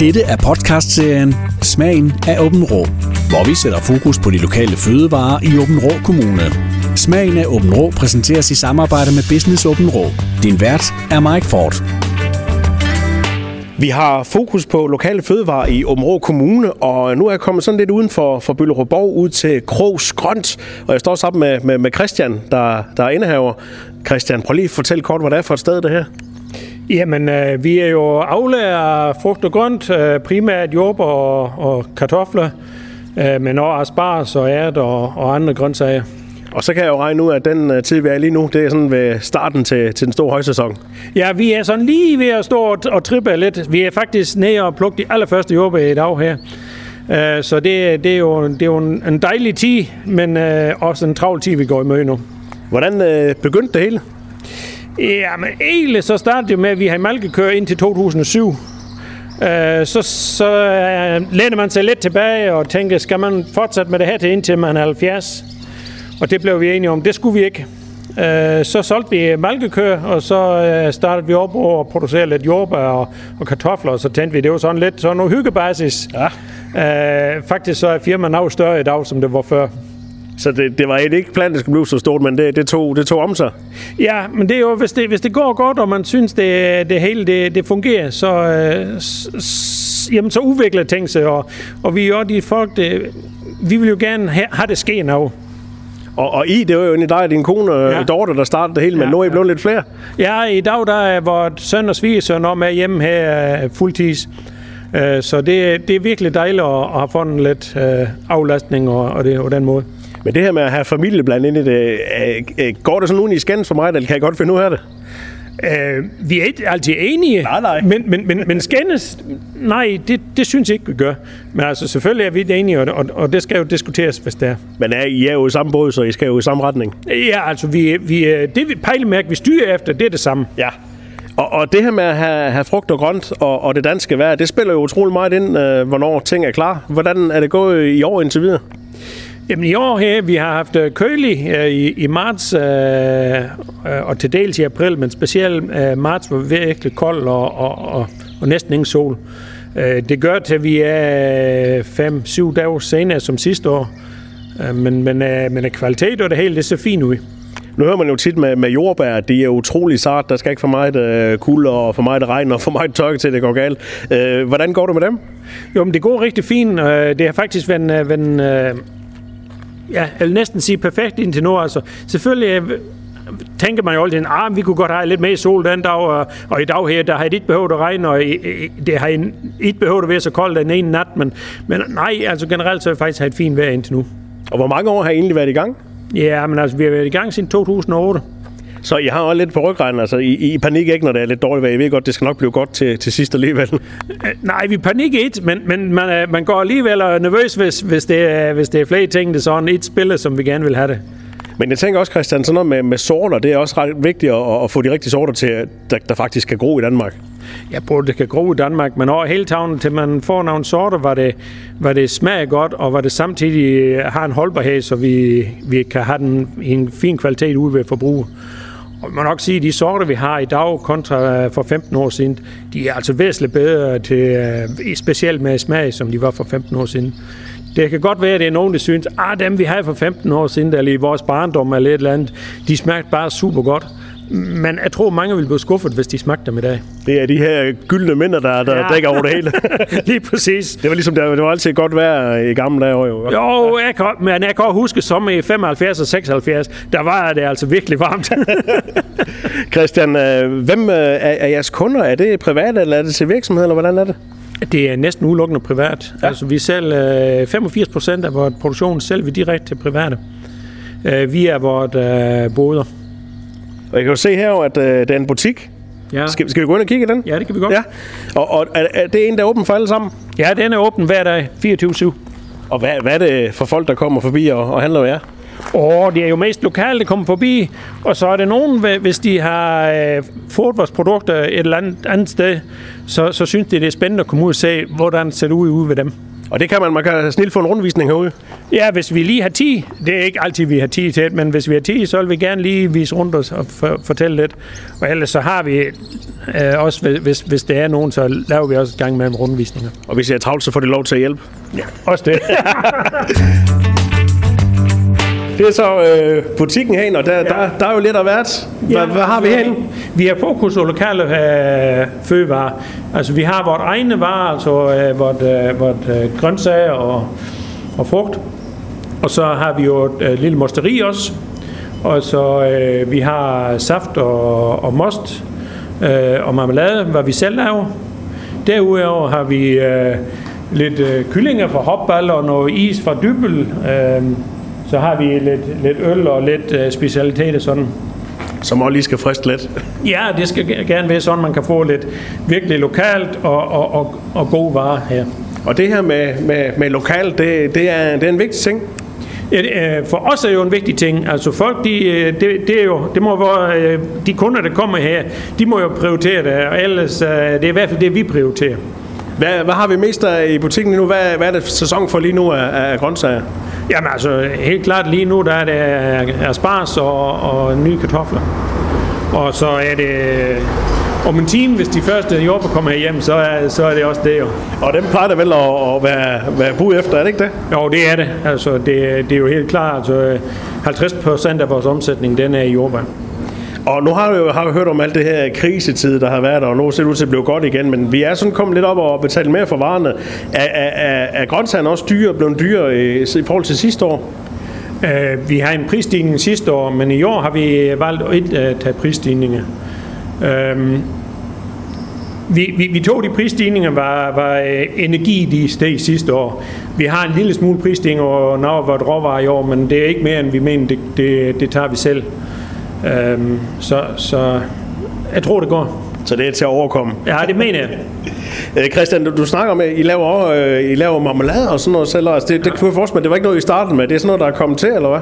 Dette er podcastserien Smagen af Åben Rå, hvor vi sætter fokus på de lokale fødevarer i Åben Rå Kommune. Smagen af Åben Rå præsenteres i samarbejde med Business Åben Rå. Din vært er Mike Ford. Vi har fokus på lokale fødevarer i Åbenrå Kommune, og nu er jeg kommet sådan lidt uden for, for Bøllerødborg ud til Krogs Grønt, og jeg står sammen med, med, med Christian, der, der er indehaver. Christian, prøv lige at fortælle kort, hvad det er for et sted, det her. Jamen, øh, vi er jo aflærer af frugt og grønt, øh, primært jordbær og, og kartofler, øh, men også asparges og ært og, og andre grøntsager. Og så kan jeg jo regne ud, at den øh, tid, vi er lige nu, det er sådan ved starten til, til den store højsæson. Ja, vi er sådan lige ved at stå og, og trippe lidt. Vi er faktisk nede og plukke de allerførste jordbær i dag her. Uh, så det, det, er jo, det er jo en, en dejlig tid, men uh, også en travl tid, vi går i møde nu. Hvordan øh, begyndte det hele? Ja, men egentlig så startede det med, at vi har malkekør indtil 2007. Uh, så så uh, læner man sig lidt tilbage og tænker, skal man fortsætte med det her til indtil man er 70? Og det blev vi enige om, det skulle vi ikke. Uh, så solgte vi malkekør, og så uh, startede vi op over at producere lidt jordbær og, og kartofler, og så tænkte vi, det var sådan lidt sådan noget hyggebasis. Ja. Uh, faktisk så er firmaet nu større i dag, som det var før. Så det, det var ikke planen, det skulle blive så stort, men det, det, tog, det tog om sig. Ja, men det er jo, hvis det, hvis det går godt, og man synes, det, det hele det, det fungerer, så, øh, s, jamen, så udvikler ting sig, og, og vi er jo de folk, det, vi vil jo gerne have, have det ske nu. Og, og I, det var jo egentlig dig og din kone, ja. Dorte, der startede det hele, men Ja, nu er I ja. blevet lidt flere. Ja, i dag der er vores søn og svigersøn om med hjemme her øh, fuldtids. Øh, Så det, det er virkelig dejligt at, at have fået en lidt øh, aflastning og, og det på den måde. Men det her med at have familie blandt ind i det, øh, øh, går det sådan nogen i skændes for mig, eller kan jeg godt finde ud af det? Øh, vi er ikke altid enige, Nej, nej. men, men, men, men skændes, nej, det, det synes jeg ikke, vi gør. Men altså, selvfølgelig er vi enige, og, og, og det skal jo diskuteres, hvis det er. Men er, I er jo i samme båd, så I skal jo i samme retning. Ja, altså, vi, vi, øh, det vi pejlemærke, vi styrer efter, det er det samme. Ja. Og, og det her med at have, have frugt og grønt og, og det danske vejr, det spiller jo utrolig meget ind, øh, hvornår ting er klar. Hvordan er det gået i år indtil videre? Jamen i år her, vi har haft øh, kølig øh, i, i marts øh, øh, og til dels i april, men specielt øh, marts var virkelig kold og, og, og, og næsten ingen sol. Øh, det gør til, at vi er 5-7 dage senere som sidste år. Øh, men, men, øh, men øh, kvalitet og det hele, det ser fint ud. Nu hører man jo tit med, med jordbær, de er utrolig sart. Der skal ikke for meget øh, kulde og for meget regn og for meget tørke til, det går galt. Øh, hvordan går det med dem? Jo, men det går rigtig fint. Øh, Det har faktisk været, øh, været øh, ja, jeg vil næsten sige perfekt indtil nu. Altså, selvfølgelig øh, tænker man jo altid, at ah, vi kunne godt have lidt mere sol den dag, og, og i dag her, der har det ikke behøvet at regne, og i- i- det har ikke behøvet at være så koldt den ene nat, men, men nej, altså generelt så har vi faktisk haft fint vejr indtil nu. Og hvor mange år har I egentlig været i gang? Ja, men altså, vi har været i gang siden 2008. Så I har også lidt på rygregnen. Altså, I, I panik ikke, når det er lidt dårligt vejr. I ved godt, det skal nok blive godt til, til sidst alligevel. Øh, Nej, vi panikker ikke, men, men man, er- man går alligevel og er nervøs, hvis, hvis, det er, hvis det er flere ting, det er sådan et spiller, som vi gerne vil have det. Men jeg tænker også, Christian, sådan noget med, med sorter, det er også ret vigtigt at, at få de rigtige sorter til, der, der faktisk kan gro i Danmark. Ja, både det kan gro i Danmark, men over hele tavlen, til man får nogle sorter, hvor det, hvor det smager godt, og hvor det samtidig har en holdbarhed, så vi, vi kan have den i en fin kvalitet ude ved forbruger. Og man må nok sige, at de sorter, vi har i dag, kontra øh, for 15 år siden, de er altså væsentligt bedre til, øh, specielt med smag, som de var for 15 år siden. Det kan godt være, at det er nogen, der synes, at dem vi havde for 15 år siden, eller i vores barndom eller et eller andet, de smagte bare super godt. Men jeg tror, mange vil blive skuffet, hvis de smagte dem i dag. Det er de her gyldne minder, der, der ja. Dækker over det hele. Lige præcis. det var ligesom, det var, det var altid godt vejr i gamle dage. Jo. Jo, jeg kan, men jeg kan også huske, som i 75 og 76, der var det altså virkelig varmt. Christian, øh, hvem øh, er, er jeres kunder? Er det private, eller er det til virksomhed, eller hvordan er det? det er næsten udelukkende privat. Ja. Altså, vi sælger øh, 85 procent af vores produktion sælger vi direkte til private. Øh, via vores øh, boder. Og jeg kan jo se her, at øh, det er en butik. Ja. Skal, skal vi gå ind og kigge i den? ja, det kan vi godt. Ja. Og, og er, er det en, der er åben for alle sammen? ja, den er åben hver dag, 24-7. Og hvad, hvad er det for folk, der kommer forbi og, og handler med jer? Og det er jo mest lokale, der kommer forbi. Og så er det nogen, hv- hvis de har øh, fået vores produkter et eller andet, andet sted, så, så synes de, det er spændende at komme ud og se, hvordan det ser ud ude ved dem. Og det kan man, man kan snilt få en rundvisning herude. Ja, hvis vi lige har tid, det er ikke altid, vi har tid til det, men hvis vi har tid, så vil vi gerne lige vise rundt os og for, fortælle lidt. Og ellers så har vi øh, også, hvis, hvis det er nogen, så laver vi også gang med rundvisninger. Og hvis jeg er travlt, så får de lov til at hjælpe. Ja, også det. Det er så øh, butikken herinde, og der, ja. der, der er jo lidt af hvert. Hvad, ja, hvad har vi herinde? Vi har fokus på lokale øh, fødevarer. Altså vi har vores egne varer, altså øh, vores, øh, vores øh, grøntsager og, og frugt. Og så har vi jo et øh, lille mosteri også. Og så øh, vi har saft og, og most øh, og marmelade, hvad vi selv laver. Derudover har vi øh, lidt øh, kyllinger fra hopball og noget is fra dybel. Øh, så har vi lidt, lidt øl og lidt øh, specialiteter sådan. Som også lige skal friste lidt. Ja, det skal gerne være sådan, man kan få lidt virkelig lokalt og, og, og, og god varer her. Og det her med, med, med lokalt, det, det, er, det er en vigtig ting? Øh, for os er jo en vigtig ting. Altså folk, de, øh, det, det, er jo, det må være, de kunder, der kommer her, de må jo prioritere det, og ellers, det er i hvert fald det, vi prioriterer. Hvad, hvad har vi mest af i butikken nu? Hvad, hvad er det sæson for lige nu af, af grøntsager? Jamen altså, helt klart lige nu, der er det asparges og, og nye kartofler. Og så er det om en time, hvis de første jobber kommer hjem, så er, så er det også det jo. Og dem plejer det vel at, at være, være bud efter, er det ikke det? Jo, det er det. Altså, det, det er jo helt klart. Altså, 50 procent af vores omsætning, den er i jordbær. Og nu har vi jo har vi hørt om alt det her krisetid, der har været, og nu ser det ud til at blive godt igen, men vi er sådan kommet lidt op og betalt mere for varerne. Er, er, er, er grøntsagerne også dyre, blevet dyre i, øh, i forhold til sidste år? Uh, vi har en prisstigning sidste år, men i år har vi valgt ikke at tage prisstigninger. Uh, vi, vi, vi tog de prisstigninger, var, var energi, de steg sidste år. Vi har en lille smule prisstigning over når vores råvarer i år, men det er ikke mere, end vi mener, det, det, det tager vi selv. Øhm, så, så jeg tror, det går. Så det er til at overkomme? Ja, det mener jeg. Øh, Christian, du, du snakker om, at I laver, øh, I laver marmelade og sådan noget selv. Altså det, det kunne jeg forestille mig, det var ikke noget, I startede med. Det er sådan noget, der er kommet til, eller hvad?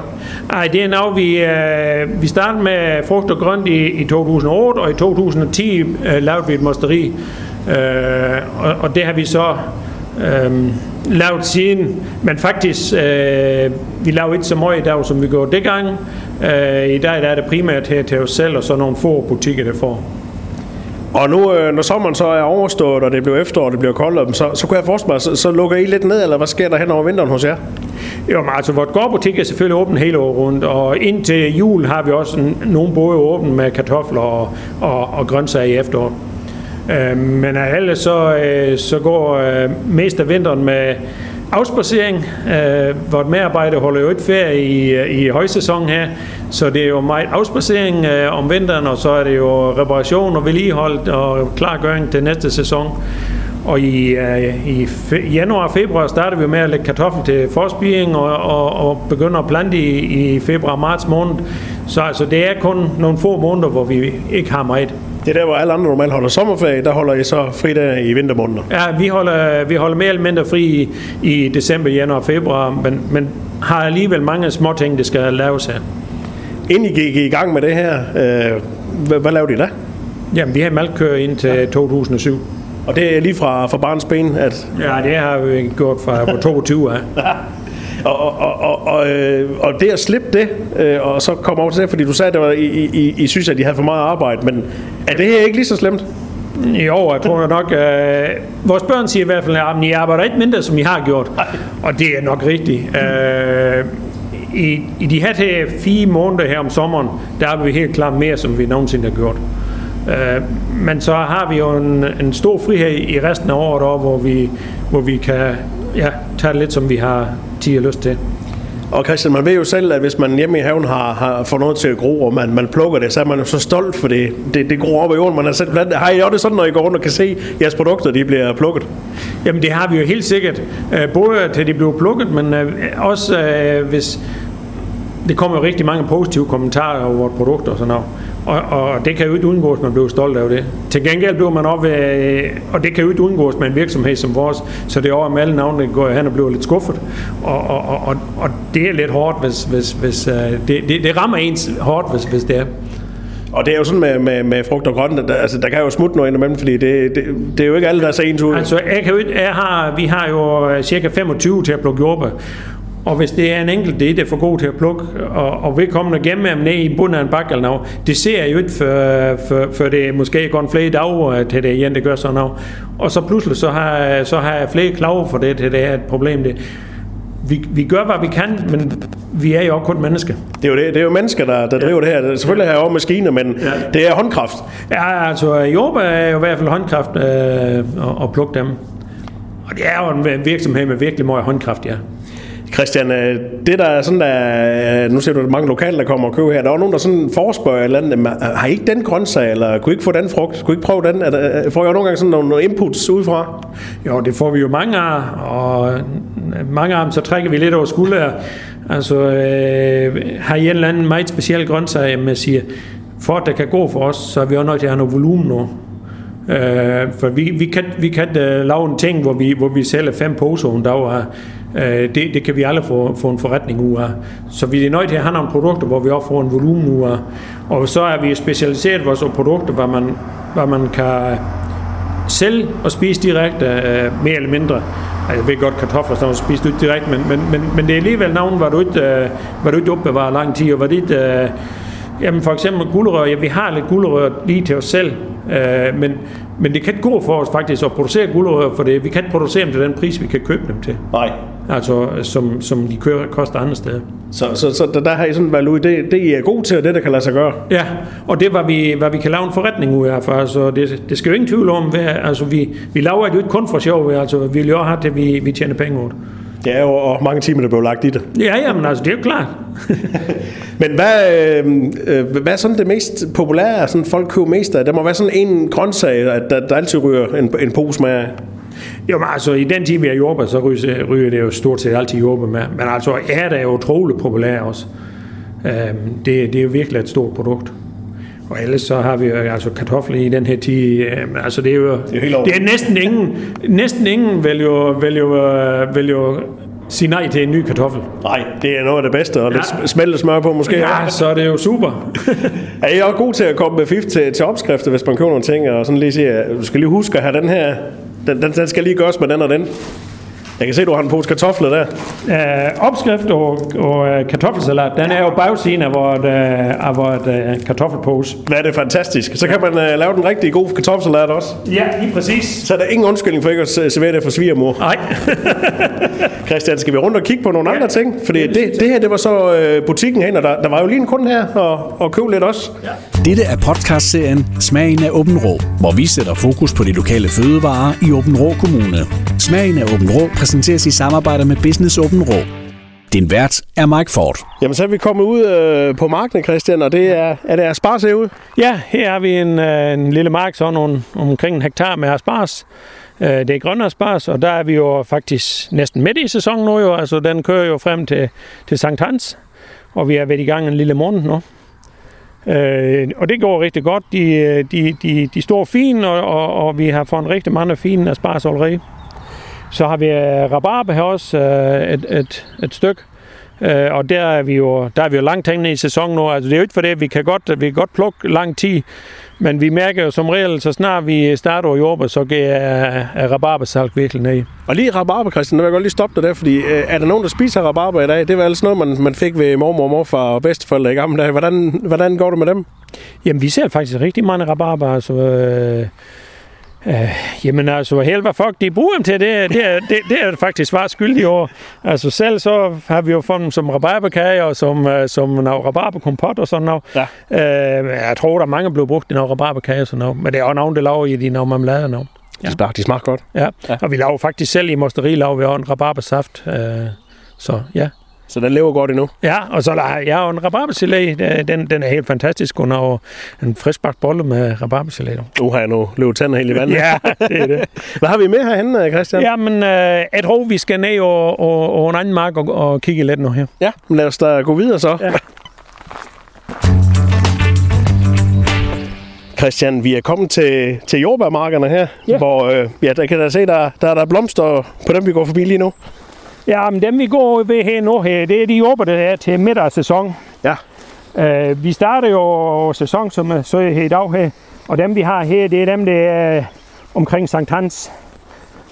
Nej, det er noget, vi, øh, vi startede med frugt og grønt i, i 2008, og i 2010 øh, lavede vi et mosteri. Øh, og, og det har vi så øh, lavet siden. Men faktisk, øh, vi lavede ikke så meget i dag, som vi gjorde det gang. Øh, I dag der er det primært her til os selv, og så nogle få butikker, der får. Og nu, øh, når sommeren så er overstået, og det bliver efterår, og det bliver koldt, så, så kunne jeg forestille mig, så, så lukker I lidt ned, eller hvad sker der hen over vinteren hos jer? Jo, men altså, vores gårdbutik er selvfølgelig åben hele året rundt, og indtil jul har vi også nogle både åbent med kartofler og, og, og grøntsager i efteråret. Øh, men ellers så, øh, så går øh, mest af vinteren med afspacering. Øh, vores medarbejdere holder jo ikke ferie i, øh, i højsæsonen her, så det er jo meget afspacering øh, om vinteren, og så er det jo reparation og vedligehold og klargøring til næste sæson. Og i, øh, i fe, januar og februar starter vi med at lægge kartoffel til forspiring og, og, og begynder at plante i, i februar og marts måned. Så altså, det er kun nogle få måneder, hvor vi ikke har meget. Det er der, hvor alle andre normalt holder sommerferie, der holder I så fri der i vintermåneder? Ja, vi holder, vi holder mere eller mindre fri i, i december, januar og februar, men, men har alligevel mange små ting, der skal laves her. Inden I gik i gang med det her, øh, hvad, hvad lavede I da? Jamen, vi har malkører ind til ja. 2007. Og det er lige fra, fra barns ben? At... Ja, det har vi gjort fra 22 af. Og, og, og, og, øh, og det at slippe det, øh, og så komme over til det, fordi du sagde, at det var, I, I, I synes, at de havde for meget arbejde, men er det her ikke lige så slemt? Jo, jeg tror nok, øh, vores børn siger i hvert fald, at I arbejder ikke mindre, som I har gjort. Og det er nok rigtigt. Øh, i, I de her fire måneder her om sommeren, der har vi helt klart mere, som vi nogensinde har gjort. Øh, men så har vi jo en, en stor frihed i resten af året, hvor, vi, hvor vi kan ja, tage det lidt, som vi har tid og lyst til. Og Christian, man ved jo selv, at hvis man hjemme i haven har, har fået noget til at gro, og man, man plukker det, så er man jo så stolt for det. Det, det gror op i jorden, man har selv blandt Har I også det sådan, når I går rundt og kan se, at jeres produkter de bliver plukket? Jamen det har vi jo helt sikkert. Øh, både til de bliver plukket, men øh, også øh, hvis... Det kommer jo rigtig mange positive kommentarer over vores produkter og sådan noget. Og, og det kan jo ikke undgås, at man bliver stolt af det. Til gengæld bliver man op, øh, og det kan jo ikke undgås med en virksomhed som vores, så det er over med alle navnene går hen og bliver lidt skuffet. Og, og, og, og det er lidt hårdt, hvis, hvis, hvis uh, det, det, det rammer ens hårdt, hvis, hvis det er. Og det er jo sådan med, med, med frugt og grønt, der, altså, der kan jo smutte noget indimellem, fordi det, det, det er jo ikke alle, der er så ens ud. Altså, jeg kan jo, jeg har, vi har jo øh, cirka 25 til at plukke jordbær. Og hvis det er en enkelt, det er for god til at plukke, og, og vedkommende gemme dem ned i bunden af en bakke eller noget, det ser jeg jo ikke, for, for, for det måske går en flere dage til det igen, det gør sådan noget. Og så pludselig så har, så har jeg flere klager for det, til det er et problem. Det. Vi, vi gør, hvad vi kan, men vi er jo også kun mennesker. Det er jo, det, det er jo mennesker, der, der driver det her. Selvfølgelig har jeg også maskiner, men ja. det er håndkraft. Ja, altså jordbær er jo i hvert fald håndkraft øh, at, at plukke dem. Og det er jo en virksomhed med virkelig meget håndkraft, ja. Christian, øh, det der er sådan, der, nu ser du, at mange lokale, der kommer og køber her. Der var nogen, der sådan forespørger et eller andet. Øh, har I ikke den grøntsag, eller kunne I ikke få den frugt? Kunne I ikke prøve den? Er der, øh, får jeg nogle gange sådan nogle, inputs udefra? Jo, det får vi jo mange af, og mange af dem, så trækker vi lidt over skuldre. Altså, øh, har I en eller anden meget speciel grøntsag, jamen jeg siger, for at det kan gå for os, så er vi også nødt til at have noget volumen nu. Øh, for vi, vi kan, vi kan uh, lave en ting, hvor vi, hvor vi sælger fem poser en dag. Øh, det, det kan vi aldrig få, få en forretning ud af. Så vi er nødt til at have nogle produkter, hvor vi også får en volumen ud af. Og så er vi specialiseret vores produkter, hvor man, hvor man kan sælge og spise direkte, øh, mere eller mindre. Altså, jeg ved godt, kartofler så spiser du ikke direkte, men, men, men, men det er alligevel navn, hvor du ikke, øh, hvor du ikke opbevarer lang tid, og hvor dit, øh, jamen for eksempel gulerør, ja, vi har lidt gulerør lige til os selv, øh, men, men det kan ikke gå for os faktisk at producere gulerør, for det. vi kan ikke producere dem til den pris, vi kan købe dem til. Nej. Altså, som, som de kører, koster andre steder. Så, så, så der, der har I sådan valgt ud, det, det I er god til, og det der kan lade sig gøre. Ja, og det var vi, hvad vi kan lave en forretning ud af, for altså, det, det skal jo ingen tvivl om, hvad, altså vi, vi laver det jo ikke kun for sjov, altså vi vil jo have det, vi, vi tjener penge ud. Det er jo og mange timer, der blev lagt i det. Ja, jamen altså, det er jo klart. Men hvad, øh, øh, hvad er sådan det mest populære, sådan folk køber mest af? Der må være sådan en grøntsag, at der, der altid ryger en, en pose med. Jo, men altså, i den tid, vi har jordbær, så ryger, ryger det jo stort set altid jordbær med. Men altså, ærter er jo utroligt populær også. Øhm, det, det er jo virkelig et stort produkt. Og ellers så har vi jo altså kartofler i den her tid. øhm, Altså det er jo, er helt over. det er næsten ingen, næsten ingen vil jo, vil jo, øh, vil jo sige nej til en ny kartoffel. Nej, det er noget af det bedste, og lidt Ja. smeltet smør på måske. Ja, så er det jo super. Er I også god til at komme med fif til, til opskrifter, hvis man køber nogle ting, og sådan lige sige, du skal lige huske at have den her, den, den, den skal lige gøres med den og den. Jeg kan se, du har en pose kartofler der. Uh, opskrift og, og uh, kartoffelsalat, den er jo bagsiden af vores, uh, af vores uh, kartoffelpose. Hvad er det fantastisk. Så kan man uh, lave den rigtig god kartoffelsalat også. Ja, lige præcis. Så er der ingen undskyldning for ikke at s- servere det for svigermor. Nej. Christian, skal vi rundt og kigge på nogle andre ting? Fordi det, det her, det var så øh, butikken hen, og der, der var jo lige en kunde her og, og købe lidt også. Dette er podcastserien Smagen af Åben Rå, hvor vi sætter fokus på de lokale fødevarer i Åben Rå Kommune. Smagen af Åben Rå præsenteres i samarbejde med Business Åben Rå. Din vært er Mike Ford. Jamen, så er vi kommet ud øh, på marken, Christian, og det er, er det asparges herude? Ja, her har vi en, øh, en lille mark, sådan nogle, omkring en hektar med asparges. Øh, Det er grønne asparges, og der er vi jo faktisk næsten midt i sæsonen nu jo. Altså, den kører jo frem til, til Sankt Hans, og vi er ved i gang en lille måned nu. Øh, og det går rigtig godt. De, øh, de, de, de står fine, og, og, og vi har fået rigtig mange fine asparges allerede. Så har vi øh, rabarber her også, øh, et, et, et stykke. Øh, og der er vi jo, der er vi jo langt henne i sæsonen nu. Altså, det er jo ikke for det, vi kan godt, vi kan godt plukke lang tid, men vi mærker jo som regel, så snart vi starter over jordbær, så går er, er rabarbersalg virkelig ned. Og lige rabarber, Christian, der vil jeg godt lige stoppe dig der, fordi øh, er der nogen, der spiser rabarber i dag? Det var altså noget, man, man fik ved mormor, morfar og bedsteforældre i gamle dage. Hvordan, hvordan går det med dem? Jamen, vi ser faktisk rigtig mange rabarber, altså... Øh, Øh, jamen altså, hvad folk de bruger dem til, det, det, er, det, det er faktisk svar skyldig over. Altså selv så har vi jo fået dem som rabarberkage og som, uh, som noget rabarberkompot og sådan noget. Ja. Øh, jeg tror, der er mange, der bliver brugt i noget rabarberkage og sådan noget. Men det er også nogen, der laver i de noget marmelade og. Ja. De, smager, de smager godt. Ja. ja. Og vi laver faktisk selv i mosteri, laver vi også en rabarbersaft. Øh, så ja. Så den lever godt endnu. Ja, og så har jeg jo en rabarbergelé. Den, den er helt fantastisk. Hun har jo en friskbagt bolle med rabarbergelé. Nu har jeg nu løbet tænder helt i vandet. ja, det er det. Hvad har vi med herhenne, Christian? Jamen, øh, jeg tror, vi skal ned og, og, og en anden mark og, og kigge lidt nu her. Ja, men lad os da gå videre så. Ja. Christian, vi er kommet til, til jordbærmarkerne her, Ja. hvor øh, ja, der kan jeg se, der, der er der blomster på dem, vi går forbi lige nu. Ja, men dem vi går ved her nu her, det er de jordbær, der er til midt af sæson. Ja. Øh, vi starter jo sæson, som er så her i dag her, og dem vi har her, det er dem, der er omkring Sankt Hans.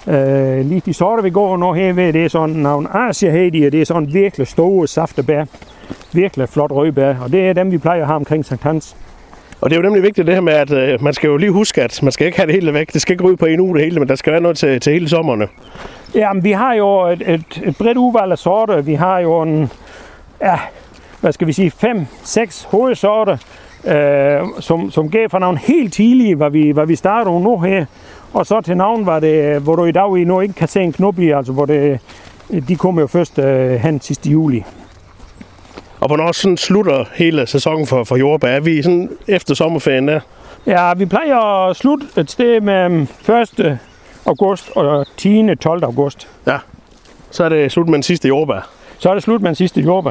Øh, lige de sorte, vi går nu her ved, det er sådan nogle Asia her, de, det er sådan virkelig store saftebær. Virkelig flot rødbær, og det er dem, vi plejer at have omkring Sankt Hans. Og det er jo nemlig vigtigt det her med, at øh, man skal jo lige huske, at man skal ikke have det hele væk. Det skal ikke ud på en uge det hele, men der skal være noget til, til hele sommeren. Jamen, vi har jo et, et, et bredt udvalg af sorter. Vi har jo en, ja, hvad skal vi sige, fem, seks hovedsorter, øh, som, som gav fra navn helt tidlige, hvad vi, hvad vi starter nu her. Og så til navn var det, hvor du i dag endnu ikke kan se en knop i, altså hvor det, de kommer jo først øh, hen sidste juli. Og hvornår sådan slutter hele sæsonen for, for jordbær? Er vi sådan efter sommerferien der? Ja, vi plejer at slutte et sted med 1. august og 10. 12. august. Ja, så er det slut med den sidste jordbær. Så er det slut med den sidste jordbær.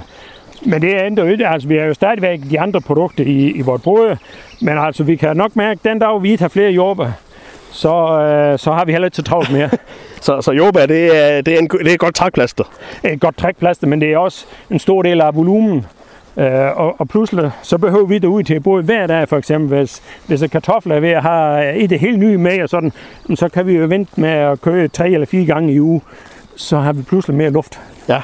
Men det er ændrer ikke. Altså, vi har jo stadigvæk de andre produkter i, i vores brød. Men altså, vi kan nok mærke, at den dag vi ikke har flere jordbær, så, øh, så har vi heller ikke så travlt mere. så, så jordbær, det er, det, er en, det er et godt trækplaster? Et godt trækplaster, men det er også en stor del af volumen. Øh, og, og pludselig så behøver vi det ud til både hver dag for eksempel, hvis, hvis kartofler er ved at have et det helt nye med, og sådan, så kan vi jo vente med at køre tre eller fire gange i uge, så har vi pludselig mere luft. Ja.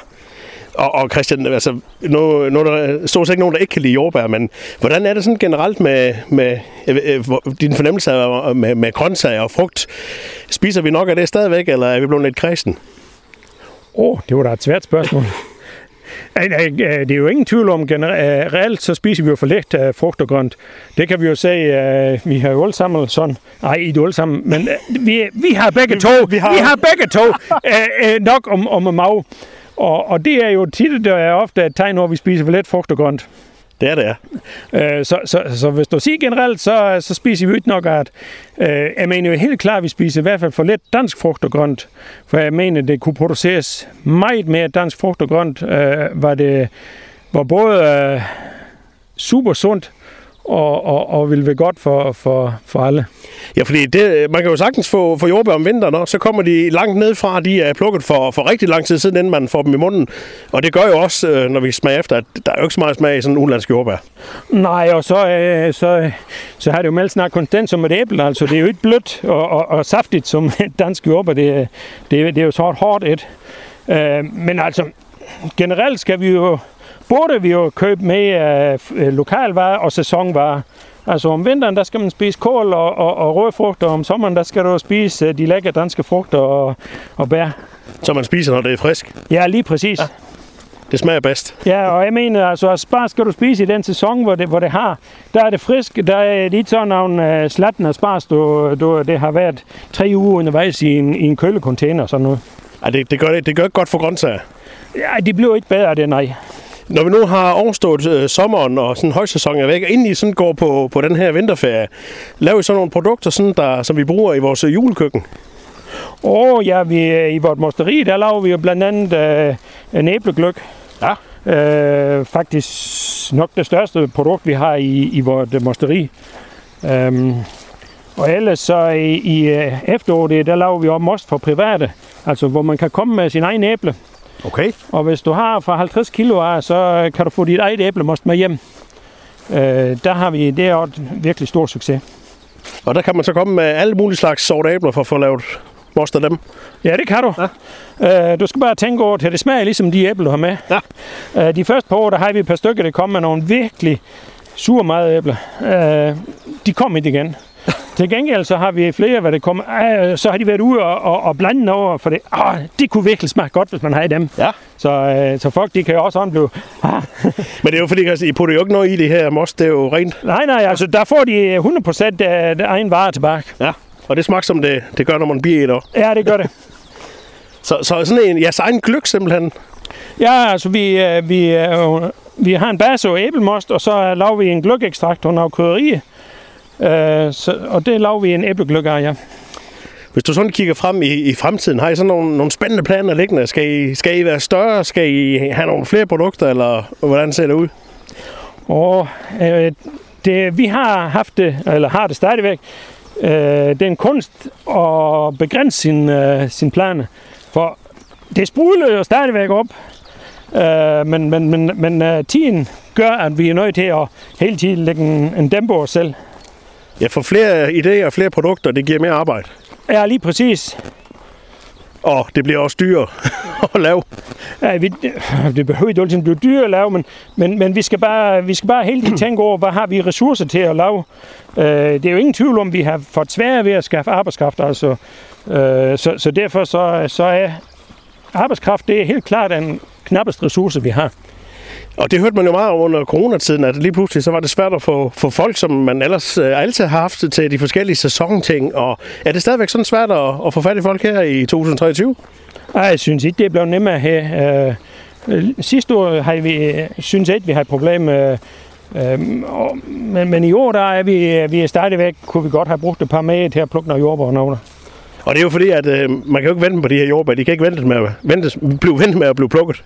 Og, og Christian, altså, nu, nu er der stort set ikke nogen, der ikke kan lide jordbær, men hvordan er det sådan generelt med, med øh, øh din fornemmelse af, med, med grøntsager og frugt? Spiser vi nok af det stadigvæk, eller er vi blevet lidt kredsen? Åh, oh, det var da et svært spørgsmål. Det er jo ingen tvivl om, generelt reelt så spiser vi jo for lidt af frugt og grønt. Det kan vi jo se, vi har jo alle sammen sådan, nej, ikke alle sammen, men vi, vi har begge to, vi har, vi har begge to nok om, om mave. Og, og det er jo tit, der er ofte et tegn, når vi spiser for lidt frugt og grønt. Det er det, ja. Øh, så, så, så hvis du siger generelt, så, så spiser vi ikke nok af øh, Jeg mener jo helt klart, at vi spiser i hvert fald for lidt dansk frugt og grønt. For jeg mener, det kunne produceres meget mere dansk frugt og grønt, øh, var det var både øh, super sundt, og, og, og vil være godt for, for, for alle. Ja, fordi det, man kan jo sagtens få, få jordbær om vinteren, og så kommer de langt ned fra, de er plukket for, for rigtig lang tid siden, inden man får dem i munden. Og det gør jo også, øh, når vi smager efter, at der er jo ikke så meget smag i sådan en udenlandsk jordbær. Nej, og så, øh, så, så har det jo meldt snart konstant som et æble, altså det er jo ikke blødt og, og, og saftigt som et dansk jordbær, det, det, det er jo så hårdt et. Øh, men altså, generelt skal vi jo burde vi jo købe mere øh, lokalvarer og sæsonvarer. Altså om vinteren, der skal man spise kål og, og, og røde frugter, og om sommeren, der skal du spise øh, de lækre danske frugter og, og bær. Så man spiser, når det er frisk? Ja, lige præcis. Ja. Det smager bedst. Ja, og jeg mener, altså spar skal du spise i den sæson, hvor det, hvor det har. Der er det frisk, der er lidt sådan nogle uh, slatten af spars, du, du, det har været tre uger undervejs i en, i en kølecontainer og sådan noget. Ja, det, det, gør, det, det gør ikke godt for grøntsager. Ja, de bliver ikke bedre det, nej. Når vi nu har overstået øh, sommeren og sådan højsæson er væk, og inden I sådan går på, på den her vinterferie, laver vi så nogle produkter, sådan der, som vi bruger i vores julekøkken? Åh, oh, ja, vi, øh, i vores mosteri, der laver vi jo blandt andet øh, en æblegløk. Ja. Øh, faktisk nok det største produkt, vi har i, i vores mosteri. Um, og ellers så i, i øh, efteråret, der laver vi også most for private. Altså, hvor man kan komme med sin egen æble. Okay. Og hvis du har fra 50 kilo af, så kan du få dit eget æblemost med hjem. Øh, der har vi, det er et virkelig stor succes. Og der kan man så komme med alle mulige slags sorte æbler for at få lavet most af dem? Ja, det kan du. Ja. Øh, du skal bare tænke over, at det smager ligesom de æbler, du har med. Ja. Øh, de første par år, der har vi et par stykker, der kommer med nogle virkelig sur meget æbler. Øh, de kommer ikke igen. Til gengæld så har vi flere, hvad det kommer, øh, så har de været ude og, og, og blande over, for det, øh, det kunne virkelig smage godt, hvis man har dem. Ja. Så, øh, så folk, de kan jo også blive... Ah. Men det er jo fordi, altså, I putter jo ikke noget i det her most, det er jo rent. Nej, nej, altså der får de 100% af egen vare tilbage. Ja, og det smager som det, det gør, når man bliver et Ja, det gør det. så, så sådan en, jeres egen gløk simpelthen? Ja, altså vi, øh, vi, øh, vi har en base og æblemost, og så laver vi en gløgekstrakt og noget krydderi. Øh, så, og det laver vi en æblegløk af, ja. Hvis du sådan kigger frem i, i fremtiden, har I så nogle, nogle spændende planer liggende? Skal I, skal I være større? Skal I have nogle flere produkter, eller hvordan ser det ud? Og, øh, det, vi har haft det, eller har det stadigvæk. Øh, det er en kunst at begrænse sin, øh, sin planer. For det sprudler jo stadigvæk op. Øh, men men, men, men uh, tiden gør, at vi er nødt til at hele tiden lægge en, en dæmpe os selv. Ja, for flere idéer og flere produkter, det giver mere arbejde. Ja, lige præcis. Og det bliver også dyrere at lave. Ja, vi, det behøver ikke altid blive dyrt at lave, men, men, men vi, skal bare, vi skal bare hele tiden tænke over, hvad har vi ressourcer til at lave. Øh, det er jo ingen tvivl om, vi har fået svært ved at skaffe arbejdskraft. Altså, øh, så, så derfor så, så er arbejdskraft det er helt klart den knappeste ressource, vi har. Og det hørte man jo meget under coronatiden, at lige pludselig så var det svært at få, få folk, som man ellers øh, altid har haft til de forskellige sæsonting. Og er det stadigvæk sådan svært at, at få fat i folk her i 2023? Nej, jeg synes ikke, det er blevet nemmere her. Øh, øh sidste år har vi, øh, synes jeg ikke, vi har et problem med øh, men, men i år der er vi, vi er stadigvæk, kunne vi godt have brugt et par med til at plukke noget jordbær og noget. Og det er jo fordi, at øh, man kan jo ikke vente på de her jordbær. De kan ikke vente med at, vente, blive ventet med at blive plukket.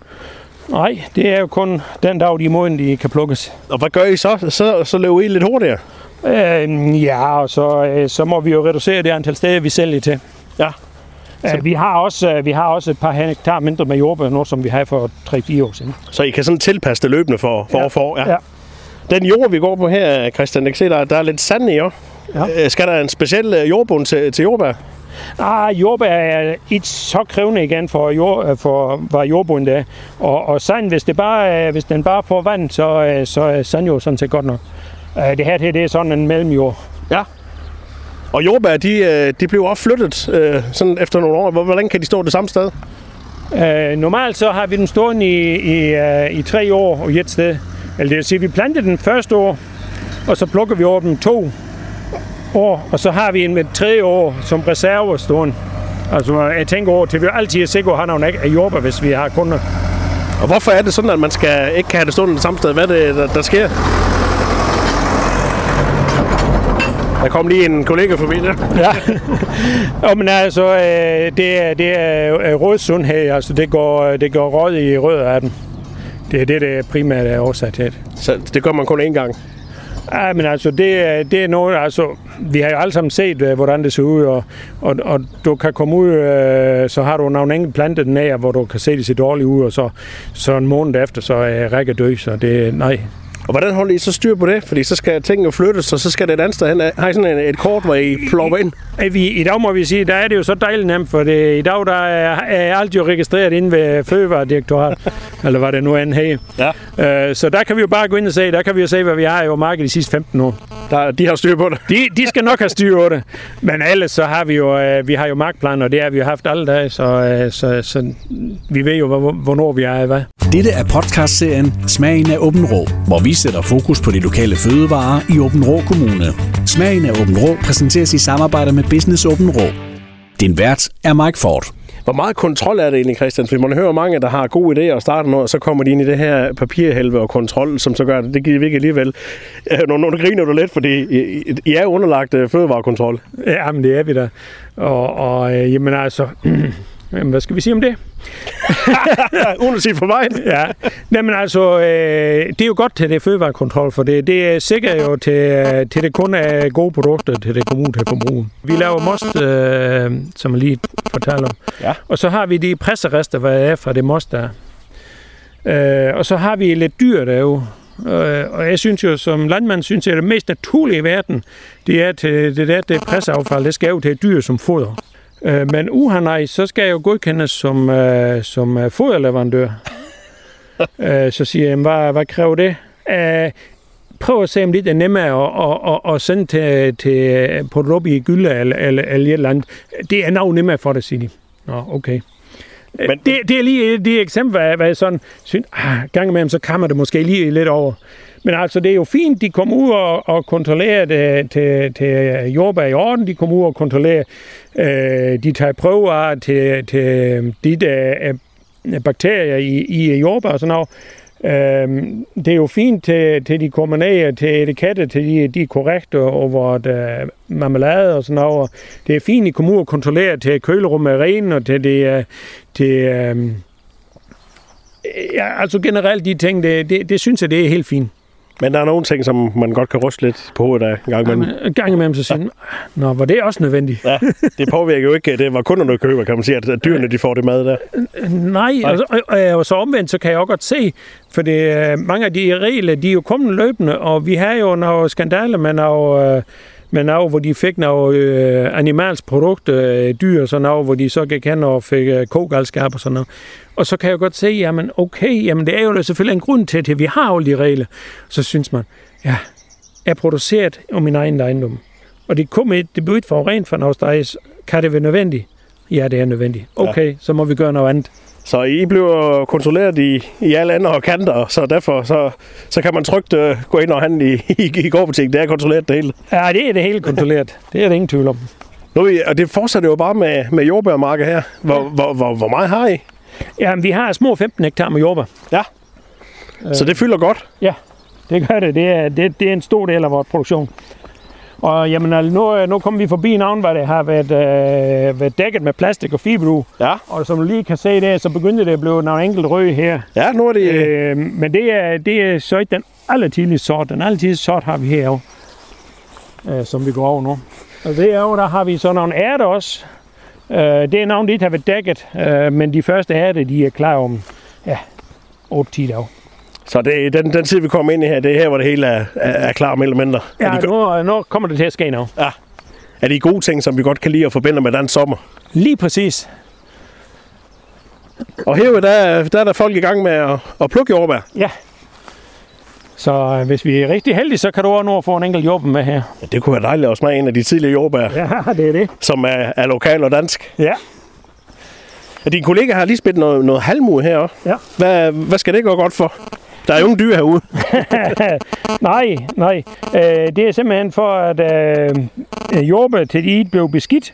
Nej, det er jo kun den dag, de måden, de kan plukkes. Og hvad gør I så? Så, så løber I lidt hurtigere? Øh, ja, og så, øh, så må vi jo reducere det antal steder, vi sælger til. Ja. Så... vi, har også, øh, vi har også et par hektar mindre med jordbær nu, som vi havde for 3-4 år siden. Så I kan sådan tilpasse det løbende for, for ja. år for år? Ja. ja. Den jord, vi går på her, Christian, jeg kan se, der, der er lidt sand i, jo. Ja. Øh, skal der en speciel jordbund til, til jordbær? Ah, jordbær er ikke så krævende igen for, jord, øh, for hvad jordbunden er. Og, og sand, hvis, det bare, hvis den bare får vand, så, øh, så er sand jo sådan set godt nok. Øh, det her det er sådan en mellemjord. Ja. Og jordbær, de, de bliver også flyttet sådan efter nogle år. Hvor, hvor længe kan de stå det samme sted? Uh, normalt så har vi den stående i, i, uh, i tre år og et sted. Eller det vil sige, at vi plantede den første år, og så plukker vi over dem to år, og så har vi en med tre år som reserve stående. Altså, jeg tænker over til, vi altid er sikre at have nogle af jordbær, hvis vi har kunder. Og hvorfor er det sådan, at man skal ikke kan have det stående samme sted? Hvad er det, der, der sker? Der kom lige en kollega forbi der. ja. og, men altså, øh, det er, det er rådsundhed. Altså, det går, det går råd i rød af den. Det er det, det primært er årsag til. Så det gør man kun én gang? Ja, men altså, det, det er noget, altså, vi har jo alle sammen set, øh, hvordan det ser ud, og, og, og du kan komme ud, øh, så har du nogle enkelte plantet nær, hvor du kan se, det ser dårligt ud, og så, så en måned efter, så er række død, så det, nej, og hvordan holder I så styr på det? Fordi så skal tingene flyttes, og så skal det et andet sted hen. Har I sådan et kort, hvor I plopper ind? I, vi, I dag må vi sige, der er det jo så dejligt nemt, for det, i dag der er, er alt jo registreret inde ved Fødevaredirektorat, eller hvad det nu end her. Ja. Øh, så der kan vi jo bare gå ind og se, der kan vi jo se, hvad vi har i vores marked de sidste 15 år. Der, de har styr på det? De, de skal nok have styr på det. Men ellers så har vi jo, øh, vi har jo markplaner, og det har vi jo haft alle dage, så, øh, så, så vi ved jo, hvornår vi er hvad. Dette er podcastserien Smagen af Åben Rå, hvor vi sætter fokus på de lokale fødevarer i Åben Rå Kommune. Smagen af Åben Rå præsenteres i samarbejde med Business Åben Rå. Din vært er Mike Ford. Hvor meget kontrol er det egentlig, Christian? For man hører mange, der har gode idéer og starter noget, og så kommer de ind i det her papirhelve og kontrol, som så gør det. Det giver vi ikke alligevel. Nu, nu griner du lidt, fordi I er underlagt øh, fødevarekontrol. Ja, men det er vi da. Og, og øh, jamen altså, Jamen, hvad skal vi sige om det? Uden at sige for mig. ja. Jamen altså, øh, det er jo godt til det fødevarekontrol, for det, det er sikkert jo til, øh, til det kun er gode produkter til det kommune til forbrug. Vi laver most, øh, som jeg lige fortalte om. Ja. Og så har vi de presserester, hvad er fra det most der. Øh, og så har vi lidt dyr derude. Øh, og jeg synes jo, som landmand, synes jeg, at det mest naturlige i verden, det er til det der det presseaffald, det skal jo til dyr som foder. Øh, men uhanaj, så skal jeg jo godkendes som, øh, som øh, foderleverandør. øh, så siger jeg, hvad, hvad kræver det? Øh, prøv at se, om det er nemmere at, at, at, at sende til, til på i gylde eller, eller, eller et eller andet. Det er nok nemmere for dig, siger de. Nå, okay. Øh, men, det, det er lige det eksempel, hvad, hvad jeg sådan synes, ah, gang imellem, så kan man det måske lige lidt over. Men altså, det er jo fint, de kom ud og, og kontrollerer det til, til øh, jordbær i orden. De kom ud og kontrollerer, øh, de tager prøver til, til øh, de der øh, bakterier i, i jordbær og sådan noget. Øhm, det er jo fint til, til de kommer ned til etiketter, til de, de er korrekte over det, øh, marmelade og sådan noget. Det er fint, at I kommer ud og kontrollerer til kølerummet er ren, og til det, til, øh, ja, altså generelt de ting, det, det, det synes jeg, det er helt fint. Men der er nogle ting, som man godt kan ryste lidt på hovedet af en gang imellem. Men en gang imellem så siger ja. nå, var det også nødvendigt? Ja, det påvirker jo ikke, det var kunderne, der køber, kan man sige, at dyrene de får det mad der. Nej, Nej. Altså, og, og, og så omvendt, så kan jeg også godt se, for det, mange af de regler, de er jo kommet løbende, og vi har jo nogle skandaler med nogle, med noget, hvor de fik noget øh, animalsk produkt, øh, dyr og sådan noget, hvor de så gik hen og fik øh, kogalskab og sådan noget. Og så kan jeg godt se, jamen okay, jamen det er jo selvfølgelig en grund til, at vi har alle de regler. Så synes man, ja, er produceret om min egen ejendom. Og det kommer et debut for rent for noget kan det være nødvendigt? Ja, det er nødvendigt. Okay, ja. så må vi gøre noget andet. Så I bliver kontrolleret i, i alle andre kanter, så derfor så, så kan man trygt uh, gå ind og handle i, i, i gårdbutikken. Det er kontrolleret det hele. Ja, det er det hele kontrolleret. det er det ingen tvivl om. Nu, og det fortsætter jo bare med, med jordbærmarker her. Hvor, ja. hvor, hvor, hvor meget har I? Ja, vi har små 15 hektar med jordbær. Ja. Så det fylder godt? Ja, det gør det. Det er, det, det er en stor del af vores produktion. Og jamen, nu, nu kommer vi forbi navn, hvor det har været, øh, været dækket med plastik og fiberdu. Ja. Og som du lige kan se der, så begynder det at blive nogle enkelt røde her. Ja, nu er det... Øh, men det er, det er så ikke den allertidligste sort. Den allertidligste sort har vi herovre, øh, som vi går over nu. Og derovre, der har vi så nogle ærter også. Øh, det er navn, de ikke har været dækket, øh, men de første ærter, de er klar om ja, 8-10 dage. Så det, den, den tid, vi kommer ind i her, det er her, hvor det hele er, er, er klar mellem mindre. Ja, de, nu, nu kommer det til at ske nu. Ja. Er det gode ting, som vi godt kan lide at forbinde med den sommer? Lige præcis. Og her der, der er der folk i gang med at, at plukke jordbær. Ja. Så øh, hvis vi er rigtig heldige, så kan du også nå at få en enkelt jordbær med her. Ja, det kunne være dejligt at smage en af de tidlige jordbær. Ja, det er det. Som er, er lokal og dansk. Ja. Og din kollega har lige spillet noget, noget halmue her. Ja. Hvad, hvad skal det gå godt for? Der er jo ingen dyr herude. nej, nej. Øh, det er simpelthen for, at øh, jordbær til de blev beskidt.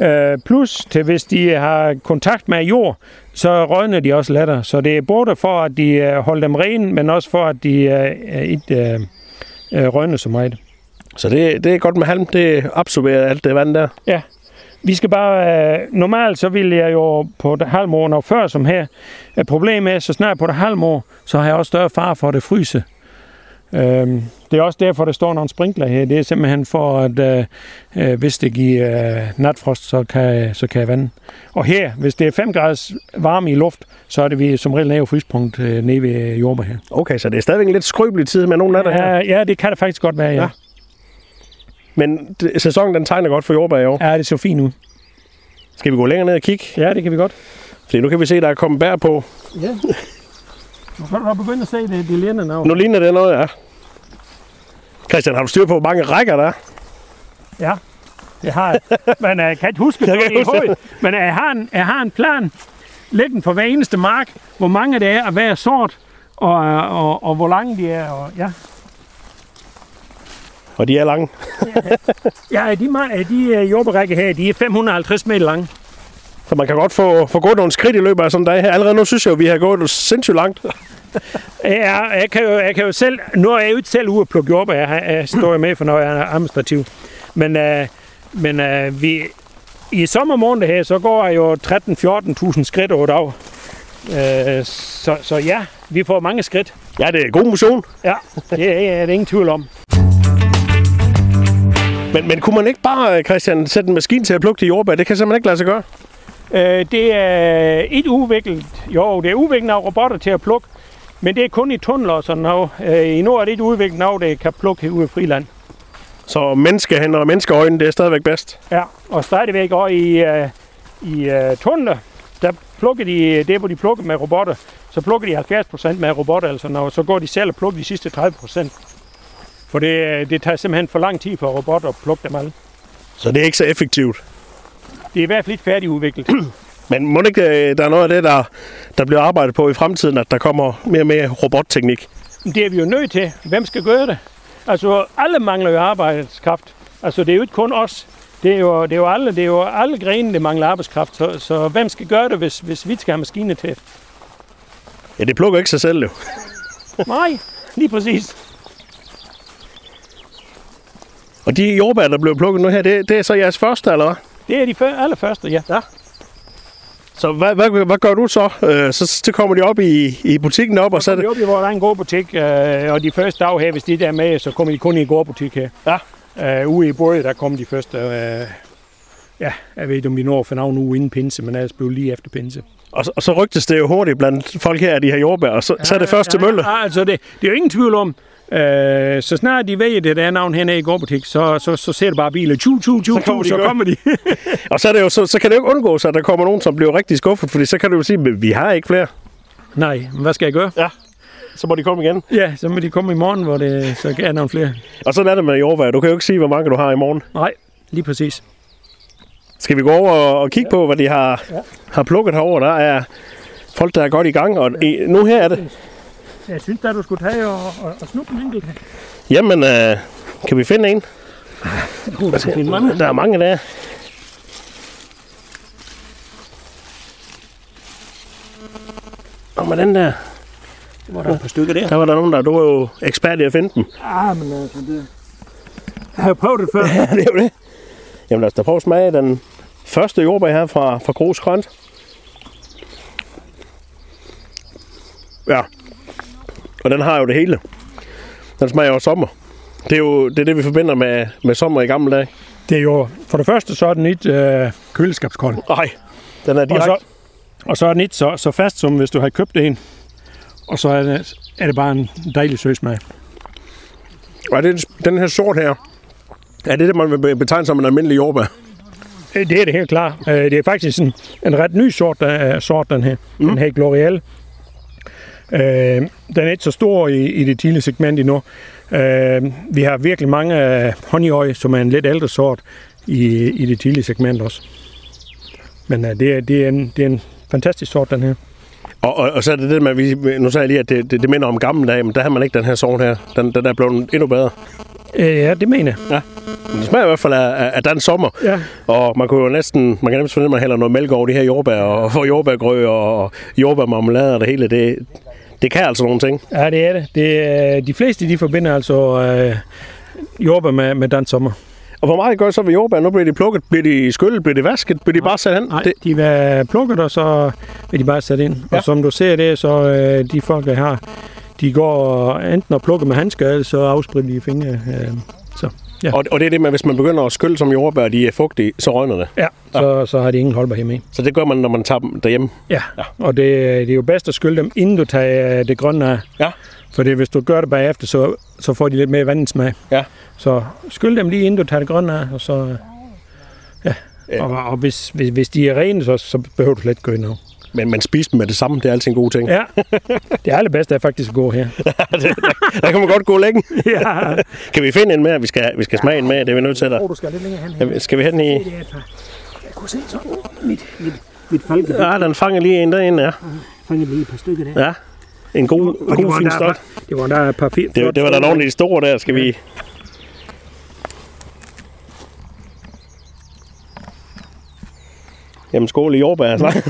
Øh, plus til hvis de har kontakt med jord, så rødner de også lettere. Så det er både for, at de øh, holder dem rene, men også for, at de øh, ikke øh, rødner så meget. Så det, det er godt med halm, det absorberer alt det vand der? Ja. Vi skal bare... Øh, normalt så vil jeg jo på det halvmål, når før som her. Problemet er, så snart på det halvmål, så har jeg også større far for at det fryse. Øhm, det er også derfor, der står nogle sprinkler her. Det er simpelthen for, at øh, øh, hvis det giver øh, natfrost, så kan, så kan jeg vande. Og her, hvis det er 5 graders varme i luft, så er det vi som regel nede fryspunkt øh, nede ved jordbær her. Okay, så det er stadigvæk en lidt skrøbelig tid med nogle af det her? Ja, det kan det faktisk godt være, ja. ja. Men sæsonen den tegner godt for jordbær i år? Ja, det ser fint ud. Skal vi gå længere ned og kigge? Ja, det kan vi godt. Fordi nu kan vi se, at der er kommet bær på. Ja. Nu kan du begynde at se, det, det ligner noget. Nu ligner det noget, ja. Christian, har du styr på, hvor mange rækker der er? Ja, det har jeg. Men jeg kan ikke huske det i hovedet. Men jeg har, en, jeg har en plan liggende for hver eneste mark, hvor mange det er af hver sort, og, og, og hvor lange de er. Og, ja. Og de er lange? ja, de, de øh, jordbærrækker her, de er 550 meter lange. Så man kan godt få, få gået nogle skridt i løbet af sådan en dag her. Allerede nu synes jeg, at vi har gået sindssygt langt. ja, jeg kan, jo, jeg kan jo selv... Nu er jeg jo ikke selv ude at plukke jordbær. Jeg, jeg står med for, når jeg er administrativ. Men, uh, men uh, vi, i sommermåneden her, så går jeg jo 13-14.000 skridt over dag. Uh, så, så ja, vi får mange skridt. Ja, det er god motion. Ja, det er, det er ingen tvivl om. Men, men kunne man ikke bare, Christian, sætte en maskine til at plukke de jordbær? Det kan simpelthen ikke lade sig gøre. Øh, det er ikke udviklet. Jo, det er udviklet af robotter til at plukke, men det er kun i tunneler og sådan noget. Øh, I nord er det ikke udviklet af, det kan plukke ude i friland. Så menneskehænder og menneskeøjne, det er stadigvæk bedst? Ja, og stadigvæk også i, uh, i uh, tunneler, der plukker de, det hvor de plukker med robotter, så plukker de 70% med robotter, altså når, så går de selv og plukker de sidste 30%. For det, det tager simpelthen for lang tid for robotter at plukke dem alle. Så det er ikke så effektivt? Det er i hvert fald ikke færdigudviklet. Men må ikke øh, der er noget af det, der, der bliver arbejdet på i fremtiden, at der kommer mere og mere robotteknik? Det er vi jo nødt til. Hvem skal gøre det? Altså, alle mangler jo arbejdskraft. Altså, det er jo ikke kun os. Det er jo, det er jo, alle, det er jo alle grene, der mangler arbejdskraft. Så, så hvem skal gøre det, hvis, hvis vi skal have maskiner til? Ja, det plukker ikke sig selv jo. Nej, lige præcis. Og de jordbær, der blev plukket nu her, det, det er så jeres første, eller hvad? Det er de før, allerførste, ja. ja. Så hvad, hvad, hvad gør du så? Øh, så, så kommer de op i, i butikken op, og så er det... Jo, vi var der en god butik, øh, og de første dage her, hvis de der er med, så kommer de kun i en god butik her. Ja. Øh, ude i både, der kom de første, øh, ja, jeg ved ikke, om vi når for navn uge inden pinse, men ellers blev lige efter pinse. Og, så- og så rygtes det jo hurtigt blandt folk her, at de har jordbær, og så, så er det først til mølle. Ja, altså, det, det er jo ingen tvivl om, øh, så snart de ved, at det er navn hernede i gårdbutik, så, så, så ser det bare biler, tju, tju, tju, Så kommer de så kommer de. Og så, er det jo, så, så kan det jo ikke undgås, at der kommer nogen, som bliver rigtig skuffet, fordi så kan du jo sige, at vi har ikke flere. Nej, men hvad skal jeg gøre? Så må de komme igen. Ja, så må de komme i morgen, hvor det så er nogle flere. Og sådan er det med jordbær. Du kan jo ikke sige, hvor mange du har i morgen. Nej, lige præcis. Skal vi gå over og, kigge på, hvad de har, har plukket herover? Der er folk, der er godt i gang, og i, nu her er det. Jeg synes da, du skulle tage og, og, og snuppe en enkelt. Jamen, øh, kan vi finde en? Uh, der finde mange. Der er mange der. Og med den der, Hvor der er et par stykker der. der var der nogen, der du er jo ekspert i at finde dem. Ah, men altså, det... Jeg har jo prøvet det før. Ja, det er jo det. Jamen lad os da prøve at smage den første jordbær her fra, fra Gros Grønt. Ja. Og den har jo det hele. Den smager jo sommer. Det er jo det, er det vi forbinder med, med sommer i gamle dage. Det er jo, for det første, så er den ikke øh, køleskabskold. Nej, den er Og direkte. så, og så er den ikke så, så fast, som hvis du har købt en. Og så er det, er det bare en dejlig søsmag. Og er det den her sort her? Er det det, man vil betegne som en almindelig jordbær? Øh, Det er det helt klart. Øh, Det er faktisk en, en ret ny sort, der er sort, den her. Mm. Den her Glorial. Øh, den er ikke så stor i, i det tidlige segment endnu. Øh, vi har virkelig mange af honeyøje, som er en lidt ældre sort i, i det tidlige segment også. Men øh, det, er, det, er en, det er en fantastisk sort, den her. Og, og, og så er det det at vi, nu sagde jeg lige, at det, det, det minder om gamle dage, men der har man ikke den her sort her. Den, den er blevet endnu bedre. Øh, ja, det mener jeg. Men det smager i hvert fald af, af, af dansk sommer. Ja. Og man kunne jo næsten, man kan næsten fornemme, at man hælder noget mælk over de her jordbær, og får jordbærgrød og jordbærmarmelade og det hele. Det, det kan altså nogle ting. Ja, det er det. det er, de fleste de forbinder altså øh, jordbær med, med dansk sommer. Og hvor meget gør så ved jordbær? Nu bliver de plukket. Bliver de skyllet? Bliver de vasket? Bliver de bare sat hen? Nej, Det, de vil plukket, og så vil de bare sætte ind. Ja. Og som du ser det, så øh, de folk, der har, de går enten og plukker med handsker, eller så afspritter de fingre. Øh, så, ja. og, og det er det med, hvis man begynder at skylle som jordbær, de er fugtige, så rådner det. ja, så, så har de ingen holdbarhed med. Så det gør man, når man tager dem derhjemme. Ja, ja. og det, det er jo bedst at skylle dem, inden du tager øh, det grønne af. Ja. For det, hvis du gør det bagefter, så, så får de lidt mere vandens smag. Ja. Så skyld dem lige, inden du tager det grønne af, og så... Ja, Ja. og, og hvis, hvis, hvis de er rene, så, så behøver du slet ikke gå ind. Men man spiser dem med det samme. Det er altid en god ting. Ja, det allerbedste er faktisk at gå her. Der kan man godt gå længe. ja. Kan vi finde en mere? Vi skal, vi skal smage en mere. Det er vi nødt til. Der. du skal lidt længere hen. Skal vi- Skal vi have den i? Jeg kunne se sådan mit, mit, mit falke. Ja, den fanger lige en derinde, ja. Fange lige et par stykker der. Ja. En god, det god var, fin der, start. det var der et par fint. Det, det var der nogle af de store der. Skal vi... Jamen skål i jordbær, altså.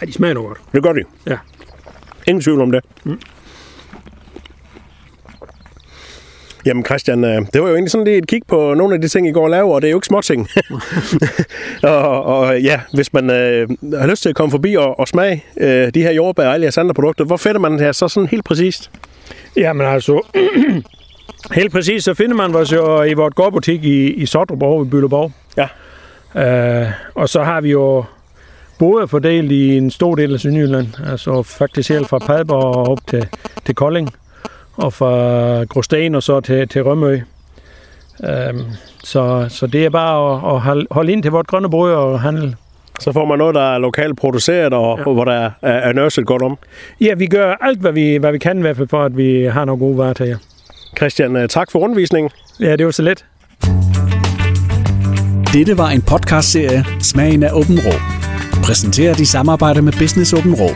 Ej, de smager godt. Det gør de. Ja. Ingen tvivl om det. Mm. Jamen Christian, øh, det var jo egentlig sådan lige et kig på nogle af de ting, I går og laver, og det er jo ikke småting. og, og ja, hvis man øh, har lyst til at komme forbi og, og smage øh, de her jordbær og alle jeres andre produkter, hvor finder man det her så sådan helt præcist? Jamen altså, helt præcis, så finder man os jo i vores gårdbutik i, i Sotrup i Bylleborg. Ja. Uh, og så har vi jo både fordelt i en stor del af Sydjylland, altså faktisk helt fra Padborg og op til, til Kolding, og fra Gråsten og så til, til Rømø. Um, så, så det er bare at, at holde- holde ind til vores grønne brød og handle. Så får man noget, der er lokalt produceret, og, ja. Hvor der er, er nørset godt om. Ja, vi gør alt, hvad vi, hvad vi kan i hvert fald, for at vi har nogle gode varer til jer. Christian, øh, tak for rundvisningen. Ja, det var så let. Dette var en podcastserie Smagen af Åben Rå. Præsenteret i samarbejde med Business Åben Rå.